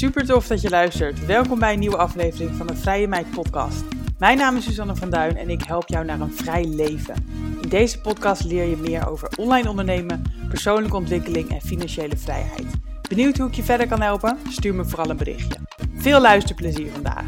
Super tof dat je luistert. Welkom bij een nieuwe aflevering van de Vrije Meid podcast. Mijn naam is Susanne van Duin en ik help jou naar een vrij leven. In deze podcast leer je meer over online ondernemen, persoonlijke ontwikkeling en financiële vrijheid. Benieuwd hoe ik je verder kan helpen? Stuur me vooral een berichtje. Veel luisterplezier vandaag.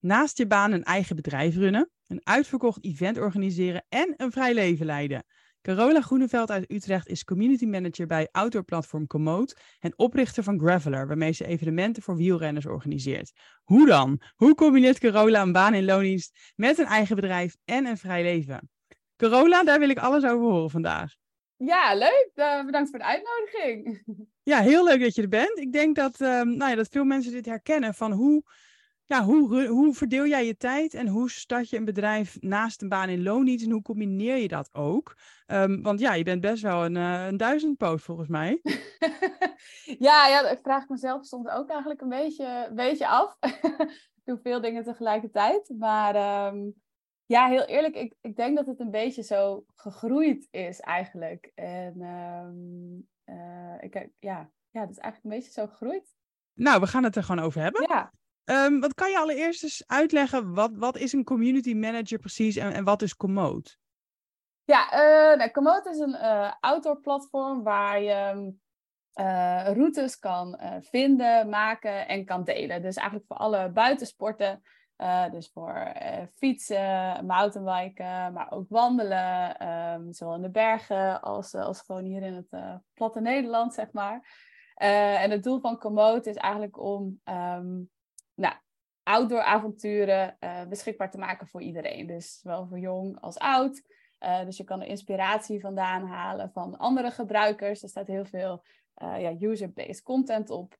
Naast je baan een eigen bedrijf runnen, een uitverkocht event organiseren en een vrij leven leiden. Carola Groeneveld uit Utrecht is community manager bij outdoorplatform Komoot en oprichter van Graveler, waarmee ze evenementen voor wielrenners organiseert. Hoe dan? Hoe combineert Carola een baan in loondienst met een eigen bedrijf en een vrij leven? Carola, daar wil ik alles over horen vandaag. Ja, leuk. Uh, bedankt voor de uitnodiging. Ja, heel leuk dat je er bent. Ik denk dat, um, nou ja, dat veel mensen dit herkennen van hoe ja, hoe, hoe verdeel jij je tijd en hoe start je een bedrijf naast een baan in loondienst en hoe combineer je dat ook? Um, want ja, je bent best wel een, uh, een duizendpoot volgens mij. ja, ja, dat vraag ik mezelf soms ook eigenlijk een beetje, een beetje af. ik doe veel dingen tegelijkertijd. Maar um, ja, heel eerlijk, ik, ik denk dat het een beetje zo gegroeid is eigenlijk. En um, uh, ik, ja, ja, het is eigenlijk een beetje zo gegroeid. Nou, we gaan het er gewoon over hebben. Ja. Um, wat kan je allereerst eens uitleggen? Wat, wat is een community manager precies en, en wat is Komoot? Ja, uh, nou, Komoot is een uh, outdoor platform waar je uh, routes kan vinden, maken en kan delen. Dus eigenlijk voor alle buitensporten. dus voor fietsen, mountainbiken, maar ook wandelen. Um, zowel in de bergen als, als gewoon hier in het platte Nederland, zeg maar. en het doel van Komoot is eigenlijk om nou, outdoor avonturen uh, beschikbaar te maken voor iedereen. Dus zowel voor jong als oud. Uh, dus je kan er inspiratie vandaan halen van andere gebruikers. Er staat heel veel uh, ja, user-based content op.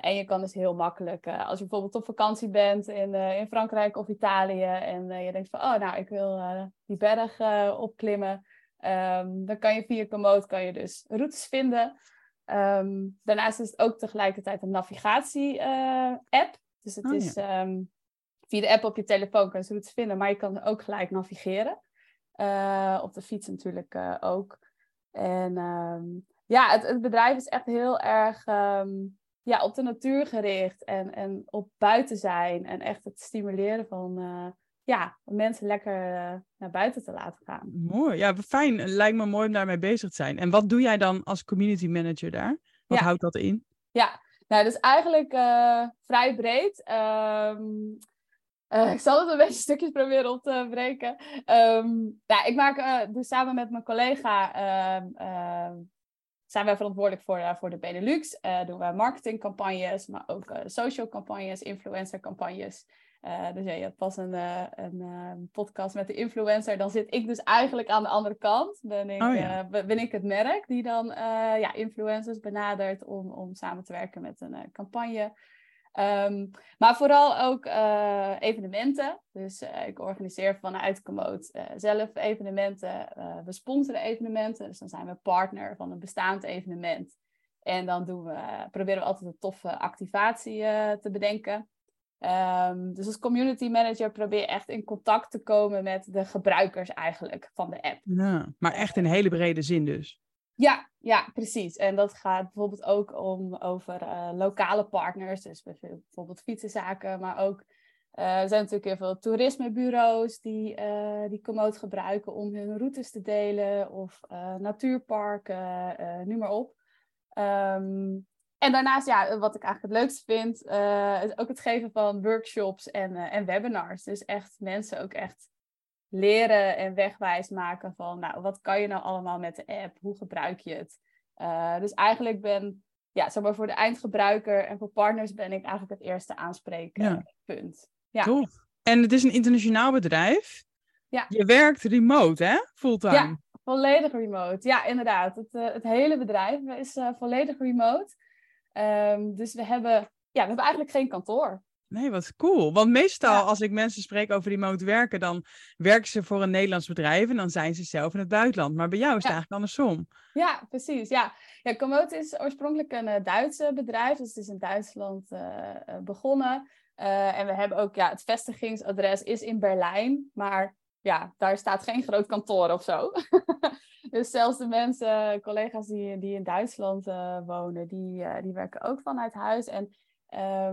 en je kan dus heel makkelijk, als je bijvoorbeeld op vakantie bent in, in Frankrijk of Italië. En je denkt van, oh nou, ik wil die berg opklimmen. Um, dan kan je via Komoot kan je dus routes vinden. Um, daarnaast is het ook tegelijkertijd een navigatie-app. Dus het Oh, is ehm, via de app op je telefoon kan je routes vinden, maar je kan ook gelijk navigeren. Eh, op de fiets natuurlijk eh, ook. En ehm, ja, het, het bedrijf is echt heel erg ehm, ja, op de natuur gericht en, en op buiten zijn. En echt het stimuleren van uh, ja, mensen lekker naar buiten te laten gaan. Mooi, ja, fijn. Lijkt me mooi om daarmee bezig te zijn. En wat doe jij dan als community manager daar? Wat Ja. houdt dat in? Ja, nou, dus eigenlijk eh, vrij breed. Eh, ik zal het een beetje stukjes proberen op te breken. Ehm, ja, ik maak dus samen met mijn collega ehm, zijn wij verantwoordelijk voor, voor de Benelux. Doen we marketingcampagnes, maar ook social campagnes, influencer campagnes. Eh, dus ja, je hebt pas een, eh, een eh, podcast met de influencer. Dan zit ik dus eigenlijk aan de andere kant. Ben ik, Oh ja. ben ik het merk die dan ja, influencers benadert om, om samen te werken met een campagne. Ehm, maar vooral ook evenementen. Dus ik organiseer vanuit Komoot zelf evenementen. We sponsoren evenementen. Dus dan zijn we partner van een bestaand evenement. En dan doen we, proberen we altijd een toffe activatie te bedenken. Ehm, dus als community manager probeer je echt in contact te komen met de gebruikers eigenlijk van de app. Ja, maar echt in een hele brede zin dus. Ja, ja, precies. En dat gaat bijvoorbeeld ook om over eh, lokale partners, dus bijvoorbeeld fietsenzaken, maar ook eh, er zijn natuurlijk heel veel toerismebureaus die, eh die Komoot gebruiken om hun routes te delen, of natuurparken, noem maar op. Ehm, en daarnaast, ja, wat ik eigenlijk het leukste vind, eh, is ook het geven van workshops en, eh, en webinars. Dus echt mensen ook echt leren en wegwijs maken van, nou, wat kan je nou allemaal met de app? Hoe gebruik je het? Eh, dus eigenlijk ben, ja, zeg maar voor de eindgebruiker en voor partners ben ik eigenlijk het eerste aanspreekpunt. Ja. Tof. En het is een internationaal bedrijf. Ja. Je werkt remote, hè? Fulltime. Ja. Volledig remote. Ja, inderdaad. Het, het hele bedrijf is volledig remote. Ehm, dus we hebben, ja, we hebben eigenlijk geen kantoor. Nee, wat cool. Want meestal Ja. als ik mensen spreek over remote werken, dan werken ze voor een Nederlands bedrijf en dan zijn ze zelf in het buitenland. Maar bij jou is het eigenlijk andersom. Ja, precies. Ja, ja Komoot is oorspronkelijk een uh, Duitse bedrijf. Dus het is in Duitsland uh, uh, begonnen. en we hebben ook, ja, het vestigingsadres is in Berlijn. Maar ja, daar staat geen groot kantoor of zo. dus zelfs de mensen, collega's die, die in Duitsland uh, wonen, die, uh, die werken ook vanuit huis. En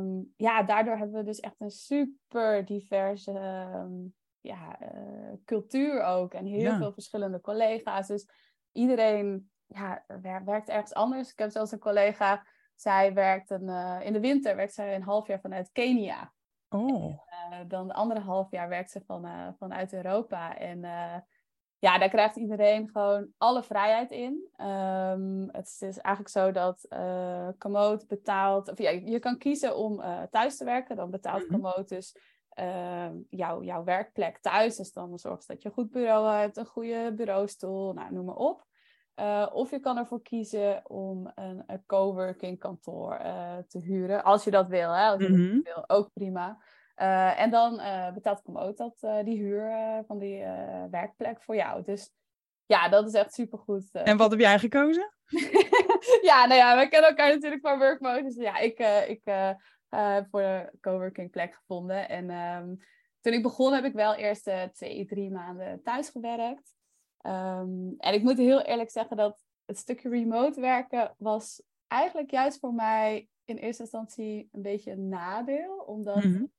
um, ja, daardoor hebben we dus echt een super diverse um, ja, uh, cultuur ook. En heel ja. veel verschillende collega's. Dus iedereen ja, werkt ergens anders. Ik heb zelfs een collega, zij werkt een, in de winter werkt zij een half jaar vanuit Kenia. Oh. En, uh, dan de andere half jaar werkt ze van, uh, vanuit Europa. En uh, ja, daar krijgt iedereen gewoon alle vrijheid in. Um, het is dus eigenlijk zo dat Komoot betaalt... Of ja, je kan kiezen om thuis te werken. Dan betaalt mm -hmm. dus ehm, jou, jouw werkplek thuis. Dus dan zorgt dat je een goed bureau hebt, een goede bureaustoel, nou, noem maar op. Uh, of je kan ervoor kiezen om een, een coworking kantoor uh, te huren. Als je dat wil, hè? Als je mm -hmm. dat wil, ook prima. Uh, en dan betaalt Komoot dat, die huur van die werkplek voor jou. Dus ja, dat is echt supergoed. en wat heb jij gekozen? ja, nou ja, we kennen elkaar natuurlijk van Workmode. Dus ja, ik, ik heb voor de coworking plek gevonden. En um, toen ik begon heb ik wel eerst twee, drie maanden thuis gewerkt. Um, en ik moet heel eerlijk zeggen dat het stukje remote werken was eigenlijk juist voor mij in eerste instantie een beetje een nadeel. Omdat mm -hmm.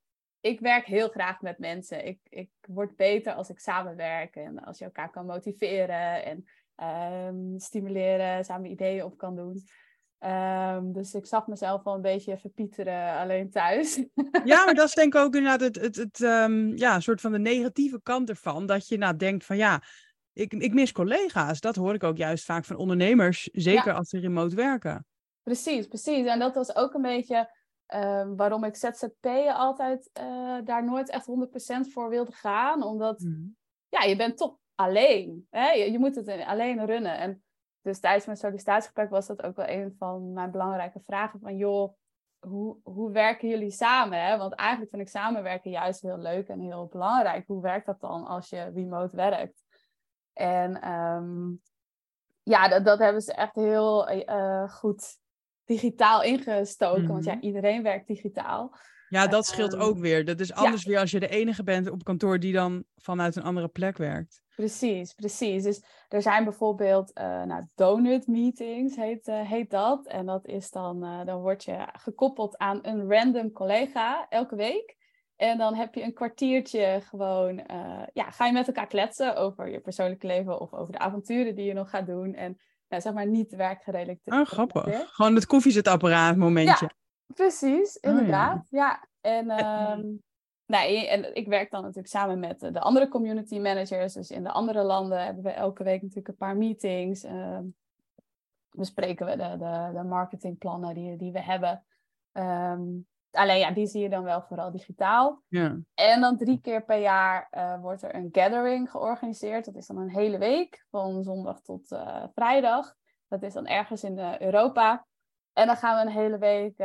Ik werk heel graag met mensen. Ik, ik word beter als ik samenwerk en als je elkaar kan motiveren en um, stimuleren, samen ideeën op kan doen. Um, dus ik zag mezelf wel een beetje verpieteren alleen thuis. Ja, maar dat is denk ik ook inderdaad het, het, het um, ja, soort van de negatieve kant ervan. Dat je nou denkt van ja, ik, ik mis collega's. Dat hoor ik ook juist vaak van ondernemers, zeker ja. als ze remote werken. Precies, precies. En dat was ook een beetje um, waarom ik ZZP'en altijd uh, daar nooit echt 100% voor wilde gaan. Omdat, mm. ja, je bent toch alleen. Hè? Je, je, moet het alleen runnen. En dus tijdens mijn sollicitatiegesprek was dat ook wel een van mijn belangrijke vragen. Van joh, hoe, hoe werken jullie samen? Hè? Want eigenlijk vind ik samenwerken juist heel leuk en heel belangrijk. Hoe werkt dat dan als je remote werkt? En um, ja, dat, dat hebben ze echt heel uh, goed digitaal ingestoken. Mm -hmm. Want ja, mhm. iedereen werkt digitaal. Ja, dat scheelt um, ook weer. Dat is anders ja. weer als je de enige bent op kantoor die dan vanuit een andere plek werkt. Precies, precies. Dus er zijn bijvoorbeeld uh, nou, donut meetings, heet, uh, heet dat. En dat is dan, uh, dan word je gekoppeld aan een random collega elke week. En dan heb je een kwartiertje gewoon, ja, ga je met elkaar kletsen over je persoonlijke leven of over de avonturen die je nog gaat doen. En ja, zeg maar niet werkgerelateerd. Oh, grappig. Gewoon het koffiezetapparaat momentje. Ja, precies, inderdaad. Oh, ja. ja. En, um, nee, en ik werk dan natuurlijk samen met de andere community managers. Dus in de andere landen hebben we elke week natuurlijk een paar meetings. Uh, bespreken we de, de, de marketingplannen die, die we hebben. Um, Alleen ja, die zie je dan wel vooral digitaal. Ja. En dan drie keer per jaar uh, wordt er een gathering georganiseerd. Dat is dan een hele week, van zondag tot uh, vrijdag. Dat is dan ergens in uh, Europa. En dan gaan we een hele week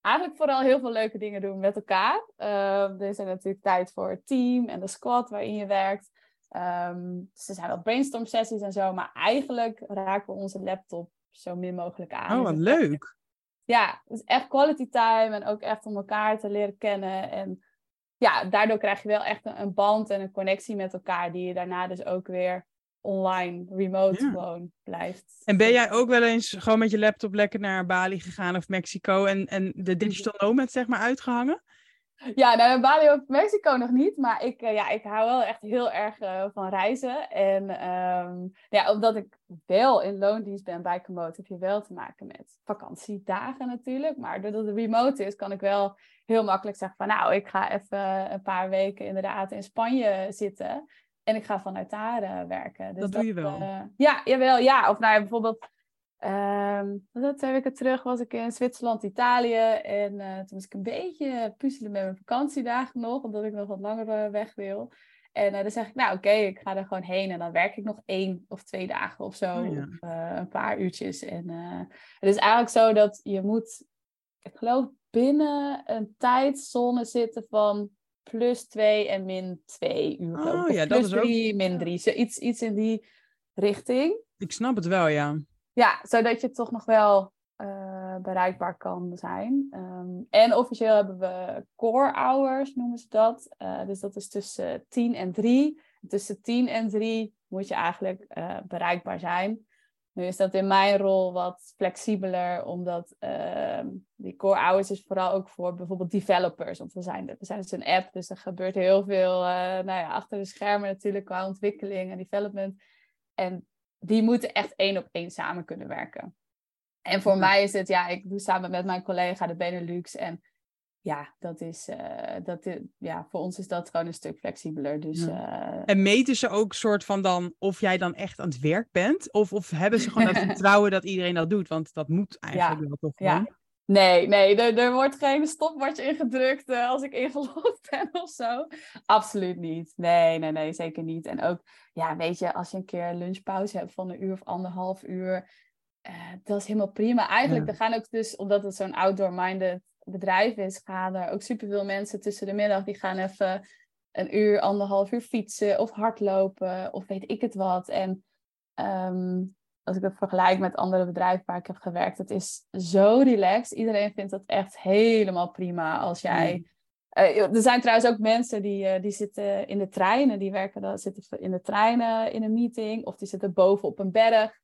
eigenlijk vooral heel veel leuke dingen doen met elkaar. er is er natuurlijk tijd voor het team en de squad waarin je werkt. Um, dus er zijn wel brainstorm sessies en zo. Maar eigenlijk raken we onze laptop zo min mogelijk aan. Oh, wat leuk ja, dus echt quality time en ook echt om elkaar te leren kennen. En ja, daardoor krijg je wel echt een, een band en een connectie met elkaar, die je daarna dus ook weer online, remote ja. gewoon blijft. En ben jij ook wel eens gewoon met je laptop lekker naar Bali gegaan of Mexico en, en de digital nomad zeg maar uitgehangen? Ja, nou Bali of Mexico nog niet, maar ik, uh, ja, ik hou wel echt heel erg uh, van reizen. En um, ja, omdat ik wel in loondienst ben bij Komoot, heb je wel te maken met vakantiedagen natuurlijk. Maar doordat het remote is, kan ik wel heel makkelijk zeggen van nou, ik ga even een paar weken inderdaad in Spanje zitten. En ik ga vanuit daar uh, werken. Dus dat, dat doe je wel? ja, jawel, ja. Of nou ja, bijvoorbeeld Um, twee weken terug was ik in Zwitserland, Italië. En uh, toen was ik een beetje puzzelen met mijn vakantiedagen nog, omdat ik nog wat langer uh, weg wil. En uh, dan zeg ik, nou oké, okay, ik ga er gewoon heen. En dan werk ik nog één of twee dagen of zo. Oh, ja. Of een paar uurtjes. En het is eigenlijk zo dat je moet, ik geloof, binnen een tijdzone zitten van plus twee en min twee uur. Oh, ja, plus dat is drie, ook... min drie. Zo iets, iets in die richting. Ik snap het wel, ja. Ja, zodat je toch nog wel uh, bereikbaar kan zijn. Um, en officieel hebben we core hours, noemen ze dat. Uh, dus dat is tussen 10 en 3. Tussen 10 en 3 moet je eigenlijk uh, bereikbaar zijn. Nu is dat in mijn rol wat flexibeler, omdat uh, die core hours is vooral ook voor bijvoorbeeld developers. Want we zijn, we zijn dus een app, dus er gebeurt heel veel nou ja, achter de schermen natuurlijk qua ontwikkeling en development. En die moeten echt één op één samen kunnen werken. En voor mij is het, ja, ik doe samen met mijn collega de Benelux. En ja, dat is, uh, dat is, ja, voor ons is dat gewoon een stuk flexibeler. Dus, ja. uh, en meten ze ook soort van dan of jij dan echt aan het werk bent? Of, of hebben ze gewoon het vertrouwen dat iedereen dat doet? Want dat moet eigenlijk ja. wel toch gewoon. Ja. Nee, nee, er, er wordt geen stopwatch ingedrukt uh, als ik ingelogd ben of zo. Absoluut niet. Nee, nee, nee, zeker niet. En ook, ja, weet je, als je een keer lunchpauze hebt van een uur of anderhalf uur, dat is helemaal prima. Eigenlijk, ja. er gaan ook dus, omdat het zo'n outdoor-minded bedrijf is, gaan er ook superveel mensen tussen de middag. Die gaan even een uur, anderhalf uur fietsen of hardlopen of weet ik het wat. En um, als ik het vergelijk met andere bedrijven waar ik heb gewerkt, het is zo relaxed. Iedereen vindt dat echt helemaal prima als jij. Mm. Uh, er zijn trouwens ook mensen die, uh, die zitten in de treinen, die werken dan, zitten in de treinen in een meeting, of die zitten boven op een berg.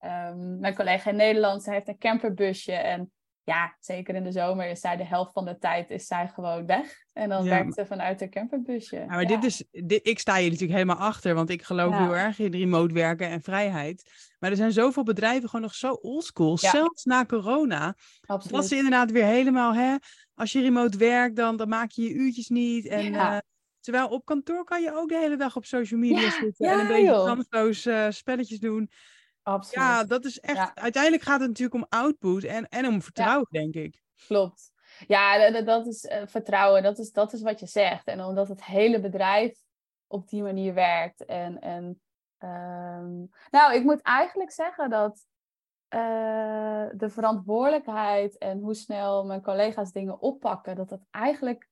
Um, mijn collega in Nederland, ze heeft een camperbusje en ja, zeker in de zomer is zij de helft van de tijd is zij gewoon weg. En dan ja. werkt ze vanuit haar camperbusje. Ja, maar dit is, dit, ik sta hier natuurlijk helemaal achter, want ik geloof heel erg in remote werken en vrijheid. Maar er zijn zoveel bedrijven gewoon nog zo oldschool, zelfs na corona. Absoluut. Dat ze inderdaad weer helemaal, hè, als je remote werkt, dan, dan maak je je uurtjes niet. En, uh, terwijl op kantoor kan je ook de hele dag op social media zitten en een beetje kansloos uh, spelletjes doen. Absoluut. Ja, dat is echt. Ja. Uiteindelijk gaat het natuurlijk om output en, en om vertrouwen, ja. denk ik. Klopt. Ja, dat, dat is uh, vertrouwen. Dat is, dat is wat je zegt. En omdat het hele bedrijf op die manier werkt. En, en um... nou, ik moet eigenlijk zeggen dat uh, de verantwoordelijkheid en hoe snel mijn collega's dingen oppakken, dat dat eigenlijk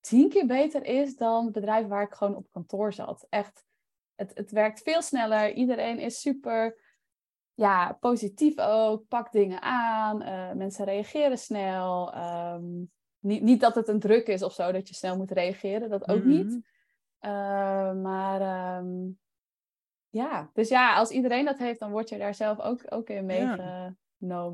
tien keer beter is dan het bedrijf waar ik gewoon op kantoor zat. Echt, het, het werkt veel sneller. Iedereen is super ja, positief ook. Pak dingen aan. Uh, mensen reageren snel. Um, niet, niet dat het een druk is of zo dat je snel moet reageren. Dat ook mm -hmm. niet. Uh, maar um, ja, dus ja, als iedereen dat heeft, dan word je daar zelf ook, ook in meegenomen.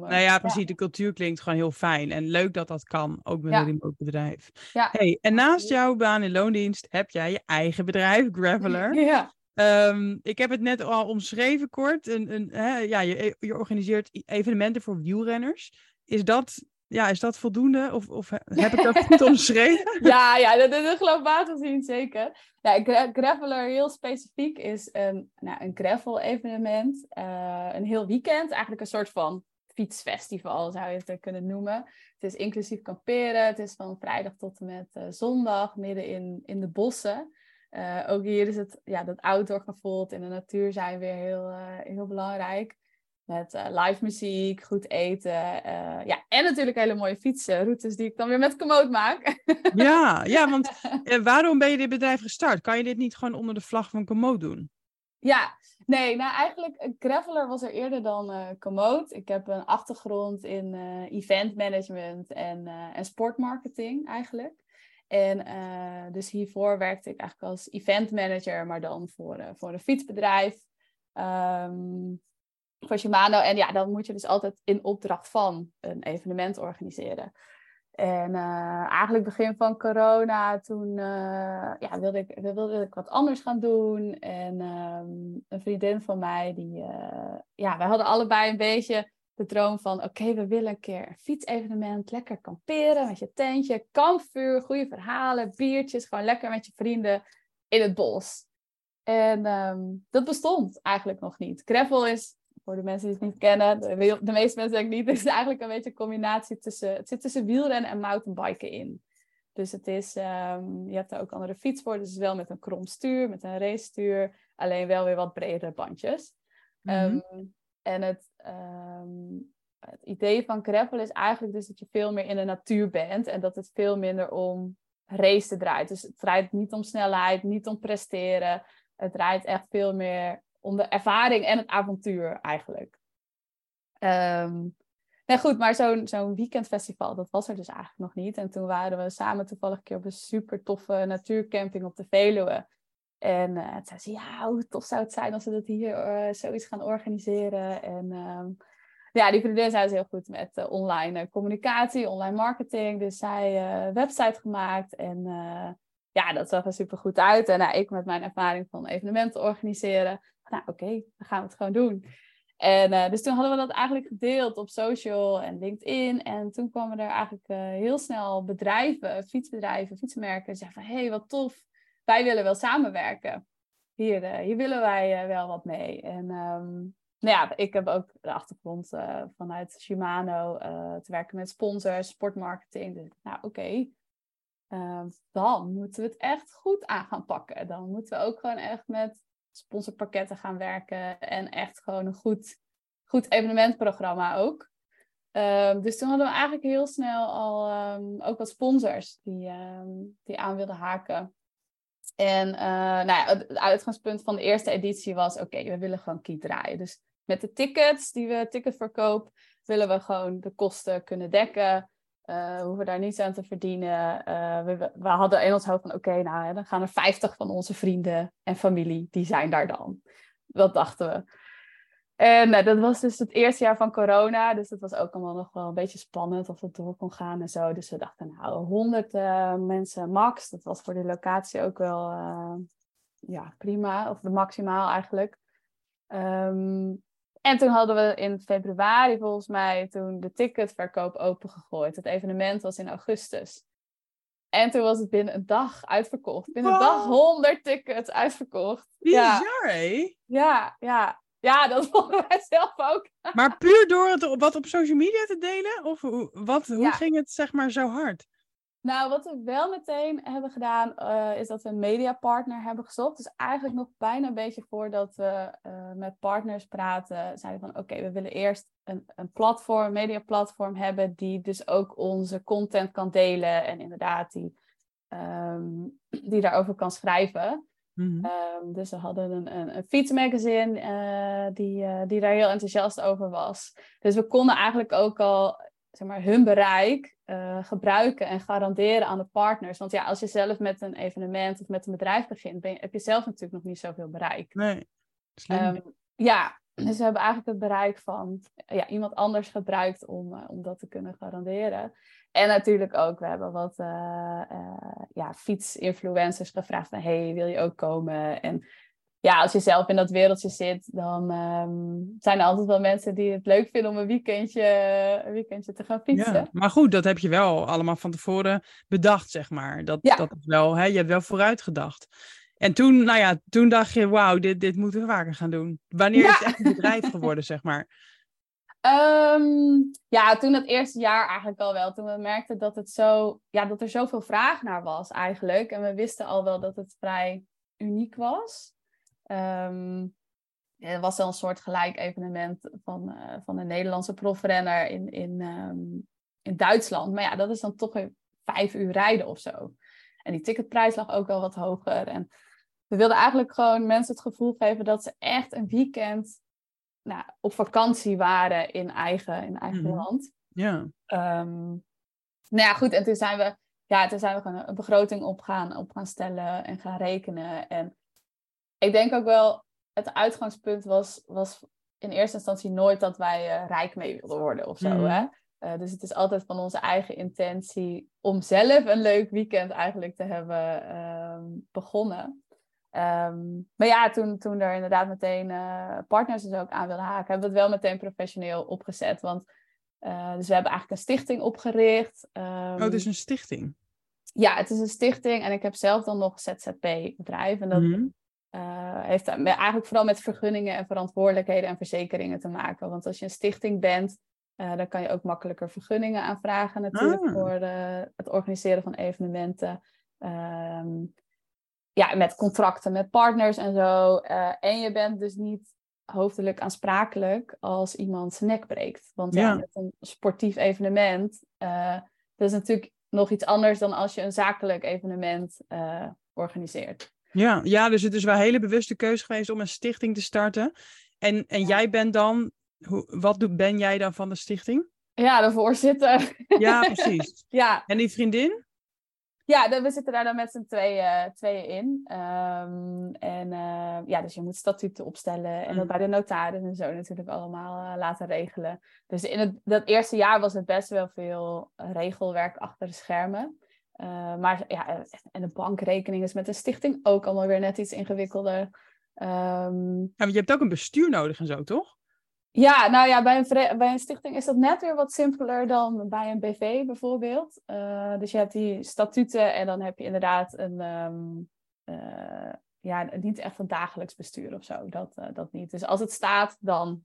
Nou ja, precies. Ja. De cultuur klinkt gewoon heel fijn. En leuk dat dat kan, ook met ja. een remote bedrijf. Ja. Hey, en naast jouw baan in loondienst heb jij je eigen bedrijf, Graveler. ja. Um, ik heb het net al omschreven kort. Een, een, hè, ja, je, je organiseert evenementen voor wielrenners. Is dat, ja, is dat voldoende? Of, of heb ik dat goed omschreven? ja, ja dat, is globaal gezien zeker. Ja, gra Graveler heel specifiek is een, nou, een gravel evenement. Uh, een heel weekend. Eigenlijk een soort van fietsfestival zou je het kunnen noemen. Het is inclusief kamperen. Het is van vrijdag tot en met uh, zondag midden in, in de bossen. Uh, ook hier is het, ja, dat outdoor gevoel in de natuur zijn weer heel, uh, heel belangrijk. Met uh, live muziek, goed eten. ja, en natuurlijk hele mooie fietsenroutes die ik dan weer met Komoot maak. ja, ja, want waarom ben je dit bedrijf gestart? Kan je dit niet gewoon onder de vlag van Komoot doen? Ja, nee, nou eigenlijk, Graveler was er eerder dan uh, Komoot. Ik heb een achtergrond in event management en, en sportmarketing eigenlijk. En uh, dus hiervoor werkte ik eigenlijk als event manager, maar dan voor, uh, voor een fietsbedrijf. Um, voor Shimano. En ja, dan moet je dus altijd in opdracht van een evenement organiseren. En uh, eigenlijk begin van corona, toen ja, wilde, ik, wilde ik wat anders gaan doen. En um, een vriendin van mij, die, ja, wij hadden allebei een beetje de droom van, oké, we willen een keer een fietsevenement, lekker kamperen met je tentje, kampvuur, goede verhalen, biertjes, gewoon lekker met je vrienden in het bos. En um, dat bestond eigenlijk nog niet. Gravel is, voor de mensen die het niet kennen, de, de meeste mensen denk ik niet, is eigenlijk een beetje een combinatie tussen, het zit tussen wielrennen en mountainbiken in. Dus het is, um, je hebt er ook andere fietsborden, dus wel met een krom stuur, met een race stuur, alleen wel weer wat bredere bandjes. Mm -hmm. um, en het, um, het idee van gravel is eigenlijk dus dat je veel meer in de natuur bent en dat het veel minder om race draait. Dus het draait niet om snelheid, niet om presteren. Het draait echt veel meer om de ervaring en het avontuur eigenlijk. Um, nee, goed, maar zo'n zo'n weekendfestival, dat was er dus eigenlijk nog niet. En toen waren we samen toevallig een keer op een super toffe natuurcamping op de Veluwe. En uh, toen zei ze, ja, hoe tof zou het zijn als we dat hier zoiets gaan organiseren. En ehm, ja, die vriendin zijn dus heel goed met online communicatie, online marketing. Dus zij uh, website gemaakt en ja, dat zag er super goed uit. En ik met mijn ervaring van evenementen organiseren. Nou, oké, dan gaan we het gewoon doen. En dus toen hadden we dat eigenlijk gedeeld op social en LinkedIn. En toen kwamen er eigenlijk heel snel bedrijven, fietsbedrijven, fietsmerken, zeiden van, hé, hey, wat tof, wij willen wel samenwerken. Hier, uh, hier willen wij wel wat mee. En um, nou ja, ik heb ook de achtergrond vanuit Shimano te werken met sponsors, sportmarketing. Dus nou, oké, Ehm, dan moeten we het echt goed aan gaan pakken. Dan moeten we ook gewoon echt met sponsorpakketten gaan werken en echt gewoon een goed, goed evenementprogramma ook. Ehm, dus toen hadden we eigenlijk heel snel al ook wat sponsors die, die aan wilden haken. En uh, nou ja, het uitgangspunt van de eerste editie was: oké, we willen gewoon kiet draaien. Dus met de tickets die we ticketverkoop, willen we gewoon de kosten kunnen dekken. Uh, we hoeven daar niets aan te verdienen. Uh, we, we, hadden in ons hoofd van oké, nou dan gaan er 50 van onze vrienden en familie, die zijn daar dan. Dat dachten we. En uh, dat was dus het eerste jaar van corona, dus dat was ook allemaal nog wel een beetje spannend of het door kon gaan en zo. Dus we dachten nou 100 mensen max, dat was voor de locatie ook wel ja, prima, of de maximaal eigenlijk. Um, en toen hadden we in februari volgens mij toen de ticketverkoop opengegooid. Het evenement was in augustus. En toen was het binnen een dag uitverkocht. Binnen een dag 100 tickets uitverkocht. Bizar, ja. hé? Ja, ja. Ja, dat vonden wij zelf ook. Maar puur door het wat op social media te delen? Of hoe, wat, hoe ging het zeg maar zo hard? Nou, wat we wel meteen hebben gedaan, uh, is dat we een mediapartner hebben gezocht. Dus eigenlijk nog bijna een beetje voordat we uh, met partners praten, zeiden van oké, we willen eerst een, een platform, een mediaplatform hebben die dus ook onze content kan delen en inderdaad die, um, die daarover kan schrijven. Mm -hmm. um, dus we hadden een, een, een fietsmagazine uh, die, die daar heel enthousiast over was. Dus we konden eigenlijk ook al zeg maar, hun bereik uh, gebruiken en garanderen aan de partners. Want ja, als je zelf met een evenement of met een bedrijf begint, ben je, heb je zelf natuurlijk nog niet zoveel bereik. Nee. Um, ja, dus we hebben eigenlijk het bereik van ja, iemand anders gebruikt om, om dat te kunnen garanderen. En natuurlijk ook, we hebben wat uh, ja, fietsinfluencers gevraagd van, hey, wil je ook komen? En ja, als je zelf in dat wereldje zit, dan um, zijn er altijd wel mensen die het leuk vinden om een weekendje, een weekendje te gaan fietsen. Ja, maar goed, dat heb je wel allemaal van tevoren bedacht, zeg maar. Dat, ja. dat is wel, hè, je hebt wel vooruit gedacht. En toen, nou ja, toen dacht je, wauw, dit, dit moeten we vaker gaan doen. Wanneer ja. is het echt een bedrijf geworden, zeg maar? Um, ja, toen het eerste jaar eigenlijk al wel. Toen we merkten dat, het zo, ja, dat er zoveel vraag naar was eigenlijk. En we wisten al wel dat het vrij uniek was. Um, er was wel een soort gelijk evenement van, uh, van een Nederlandse profrenner in, in, um, in Duitsland. Maar ja, dat is dan toch weer vijf uur rijden of zo. En die ticketprijs lag ook wel wat hoger. En we wilden eigenlijk gewoon mensen het gevoel geven dat ze echt een weekend nou, op vakantie waren in eigen, in eigen mm -hmm. land. Ja. Um, nou ja, goed. En toen zijn we, ja, toen zijn we gewoon een begroting op gaan, op gaan stellen en gaan rekenen. En ik denk ook wel, het uitgangspunt was, was in eerste instantie nooit dat wij uh, rijk mee wilden worden of zo. Mm. Hè? Uh, dus het is altijd van onze eigen intentie om zelf een leuk weekend eigenlijk te hebben um, begonnen. Um, maar ja, toen, toen er inderdaad meteen uh, partners dus ook aan wilden haken, hebben we het wel meteen professioneel opgezet. Want dus we hebben eigenlijk een stichting opgericht. Um, oh, het is een stichting? Ja, het is een stichting en ik heb zelf dan nog ZZP-bedrijf. En dat, mm uh, heeft eigenlijk vooral met vergunningen en verantwoordelijkheden en verzekeringen te maken. Want als je een stichting bent, dan kan je ook makkelijker vergunningen aanvragen natuurlijk ah. voor het organiseren van evenementen. Um, ja, met contracten met partners en zo. en je bent dus niet hoofdelijk aansprakelijk als iemand zijn nek breekt. Want ja. met een sportief evenement, dat is natuurlijk nog iets anders dan als je een zakelijk evenement organiseert. Ja, ja, dus het is wel een hele bewuste keuze geweest om een stichting te starten. En, en jij bent dan, hoe, wat doe, ben jij dan van de stichting? Ja, de voorzitter. Ja, precies. ja. En die vriendin? Ja, we zitten daar dan met z'n tweeën, tweeën in. Ehm, en uh, ja, dus je moet statuten opstellen en dat mm. bij de notaris en zo natuurlijk allemaal uh, laten regelen. Dus in het, dat eerste jaar was het best wel veel regelwerk achter de schermen. Uh, maar ja, en de bankrekening is met een stichting ook allemaal weer net iets ingewikkelder. Um, ja, want je hebt ook een bestuur nodig en zo, toch? Ja, nou ja, bij een, bij een stichting is dat net weer wat simpeler dan bij een BV bijvoorbeeld. Uh, dus je hebt die statuten en dan heb je inderdaad een, um, uh, ja, niet echt een dagelijks bestuur of zo. Dat, uh, dat niet. Dus als het staat, dan,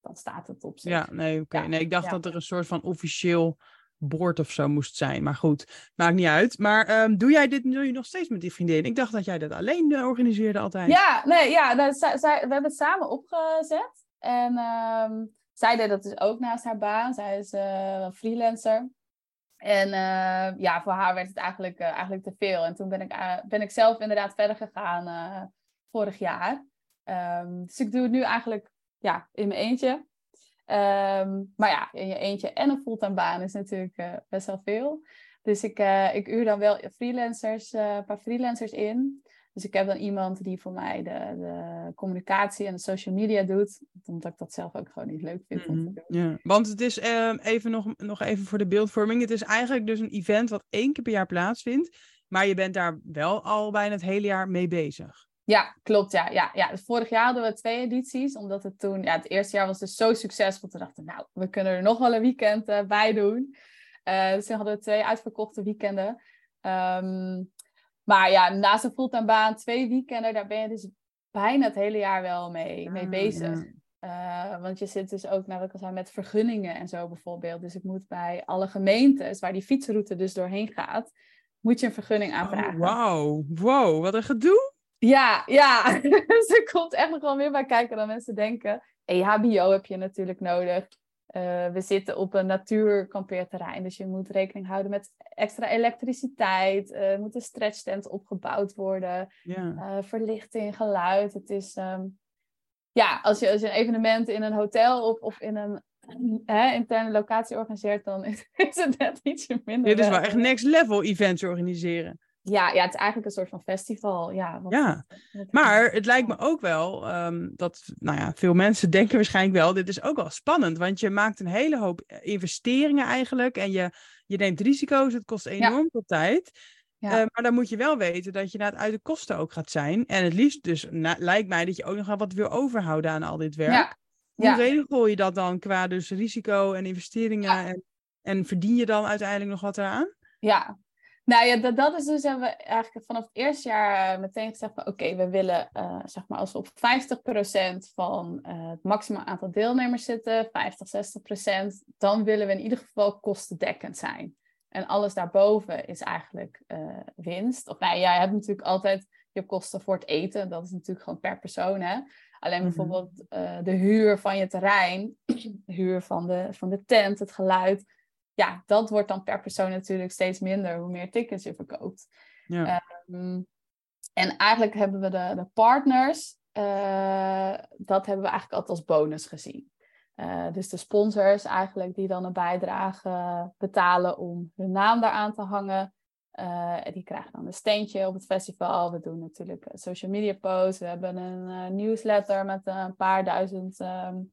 dan staat het op zich. Ja, nee, oké. Okay. Nee, ik dacht ja. dat er een soort van officieel boord of zo moest zijn. Maar goed, maakt niet uit. Maar um, doe jij dit nu nog steeds met die vriendin? Ik dacht dat jij dat alleen organiseerde altijd. Ja, nee, ja, nou, we hebben het samen opgezet. En um, zij deed dat dus ook naast haar baan. Zij is uh, freelancer. En uh, ja, voor haar werd het eigenlijk, uh, eigenlijk te veel. En toen ben ik, ben ik zelf inderdaad verder gegaan vorig jaar. Um, dus ik doe het nu eigenlijk ja, in mijn eentje. Um, maar ja, in je eentje en een fulltime baan is natuurlijk best wel veel. Dus ik, ik uur dan wel freelancers, een paar freelancers in. Dus ik heb dan iemand die voor mij de, de communicatie en de social media doet. Omdat ik dat zelf ook gewoon niet leuk vind. Mm -hmm. ja. Want het is uh, even nog, nog even voor de beeldvorming. Het is eigenlijk dus een event wat één keer per jaar plaatsvindt. Maar je bent daar wel al bijna het hele jaar mee bezig. Ja, klopt. Ja, ja, ja. Dus vorig jaar hadden we twee edities. Omdat het toen, ja, het eerste jaar was dus zo succesvol. Toen dachten we, nou, we kunnen er nog wel een weekend uh, bij doen. Uh, dus toen hadden we twee uitverkochte weekenden. Um, maar ja, naast een fulltime baan, twee weekenden, daar ben je dus bijna het hele jaar wel mee, mee ah, bezig. Uh, want je zit dus ook, nou, wat ik al zei, met vergunningen en zo bijvoorbeeld. Dus ik moet bij alle gemeentes waar die fietsroute dus doorheen gaat, moet je een vergunning oh, aanvragen. Oh, Wauw, wow, wat een gedoe. Ja, ja. dus er komt echt nog wel meer bij kijken dan mensen denken. EHBO heb je natuurlijk nodig. Uh, we zitten op een natuurkampeerterrein, dus je moet rekening houden met extra elektriciteit. Er uh, moet een stretchtent opgebouwd worden. Uh, verlichting, geluid. Het is, um, ja, als je, als je een evenement in een hotel of, of in een hè, interne locatie organiseert, dan is, is het net ietsje minder. Dit is wel echt next level events organiseren. Ja, ja, het is eigenlijk een soort van festival. Ja, wat, ja. Wat, maar het lijkt me ook wel um, dat, nou ja, veel mensen denken waarschijnlijk wel, dit is ook wel spannend, want je maakt een hele hoop investeringen eigenlijk en je, je neemt risico's, het kost enorm ja. veel tijd. Ja. Uh, maar dan moet je wel weten dat je naar het uit de kosten ook gaat zijn. En het liefst dus na, lijkt mij dat je ook nog wel wat wil overhouden aan al dit werk. Ja. Hoe regel je dat dan qua dus risico en investeringen en, en verdien je dan uiteindelijk nog wat eraan? Ja, nou ja, dat, dat is dus hebben we eigenlijk vanaf het eerste jaar eh, meteen gezegd van oké, okay, we willen uh, zeg maar als we op 50% van uh, het maximaal aantal deelnemers zitten, 50, 60%, dan willen we in ieder geval kostendekkend zijn. En alles daarboven is eigenlijk winst. Of nou, jij hebt natuurlijk altijd je kosten voor het eten, dat is natuurlijk gewoon per persoon. Hè? Alleen -hmm. bijvoorbeeld de huur van je terrein, de huur van de, van de tent, het geluid ja, dat wordt dan per persoon natuurlijk steeds minder hoe meer tickets je verkoopt. Ja. Um, en eigenlijk hebben we de, de partners, uh, dat hebben we eigenlijk altijd als bonus gezien. Uh, dus de sponsors eigenlijk die dan een bijdrage betalen om hun naam daaraan te hangen. Uh, die krijgen dan een steentje op het festival. We doen natuurlijk social media posts. We hebben een newsletter met een paar duizend um,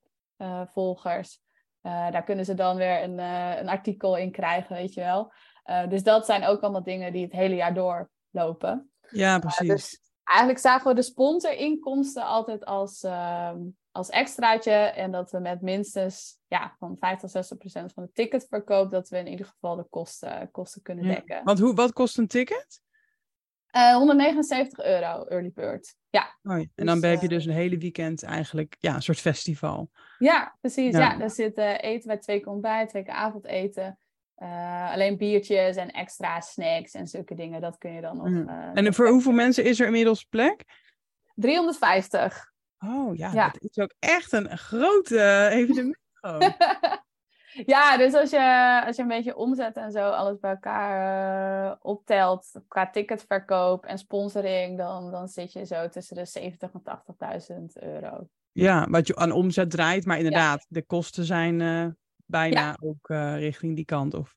volgers. Uh, daar kunnen ze dan weer een, uh, een artikel in krijgen, weet je wel. Uh, dus dat zijn ook allemaal dingen die het hele jaar doorlopen. Ja, precies. dus eigenlijk zagen we de sponsorinkomsten altijd als, ehm, als extraatje. En dat we met minstens ja, van 50, 60 procent van de ticketverkoop... dat we in ieder geval de kosten, kosten kunnen dekken. Want hoe, wat kost een ticket? 179 euro, early bird. Ja. Oh. En dan dus, heb je dus een hele weekend eigenlijk ja, een soort festival. Ja, precies. Ja, ja daar zit uh, eten bij twee keer ontbijt, twee keer avondeten. Uh, alleen biertjes en extra snacks en zulke dingen, dat kun je dan nog. Mm. Uh, en voor hoeveel mensen is er inmiddels plek? 350. Oh ja, ja. dat is ook echt een groot evenement. ja, dus als je, als je een beetje omzet en zo alles bij elkaar uh, optelt, qua ticketverkoop en sponsoring, dan, dan zit je zo tussen de 70 en 80.000 euro. Ja, wat je aan omzet draait, maar inderdaad, ja. de kosten zijn uh, bijna ja. ook uh, richting die kant. Of...